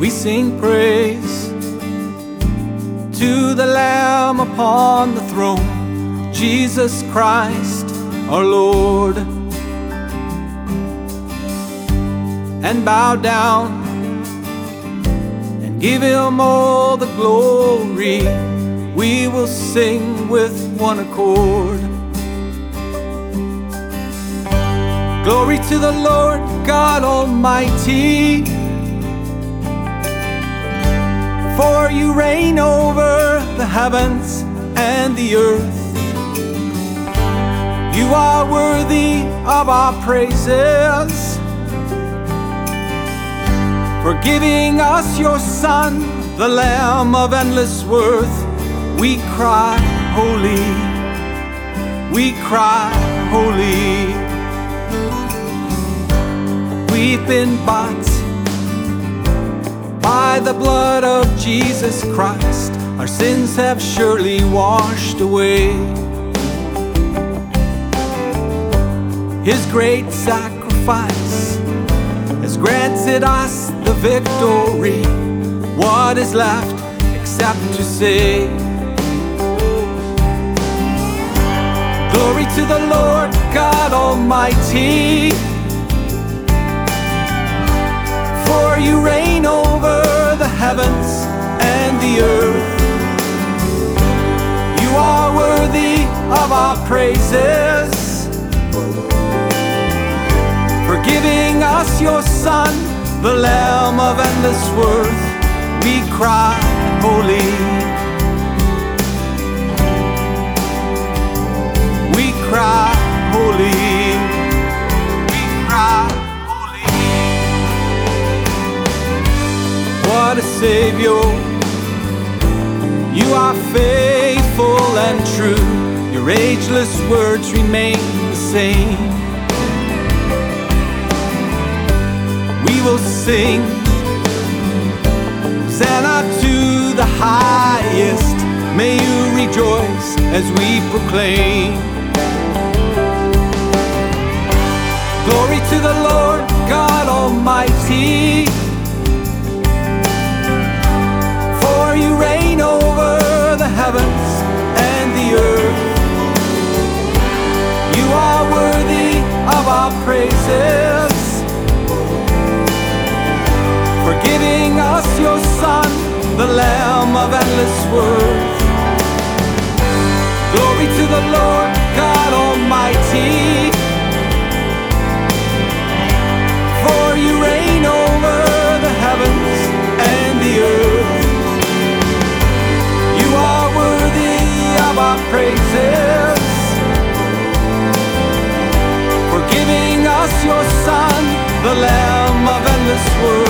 we sing praise to the Lamb upon the throne, Jesus Christ our Lord. And bow down and give Him all the glory. We will sing with one accord. Glory to the Lord God Almighty. For you reign over the heavens and the earth. You are worthy of our praises. For giving us your Son, the Lamb of endless worth. We cry, Holy. We cry, Holy we've been bought by the blood of Jesus Christ. Our sins have surely washed away. His great sacrifice has granted us the victory. What is left except to say, Glory to the Lord God Almighty. The earth. You are worthy of our praises. For giving us your Son, the Lamb of endless worth, we cry, Holy. We cry, Holy. We cry, Holy. What a Savior. You are faithful and true. Your ageless words remain the same. We will sing Hosanna to the highest. May you rejoice as we proclaim. Glory to the Lord God Almighty. Praises. For giving us your Son, the Lamb of endless worth. Glory to the Lord the Lamb of endless worth.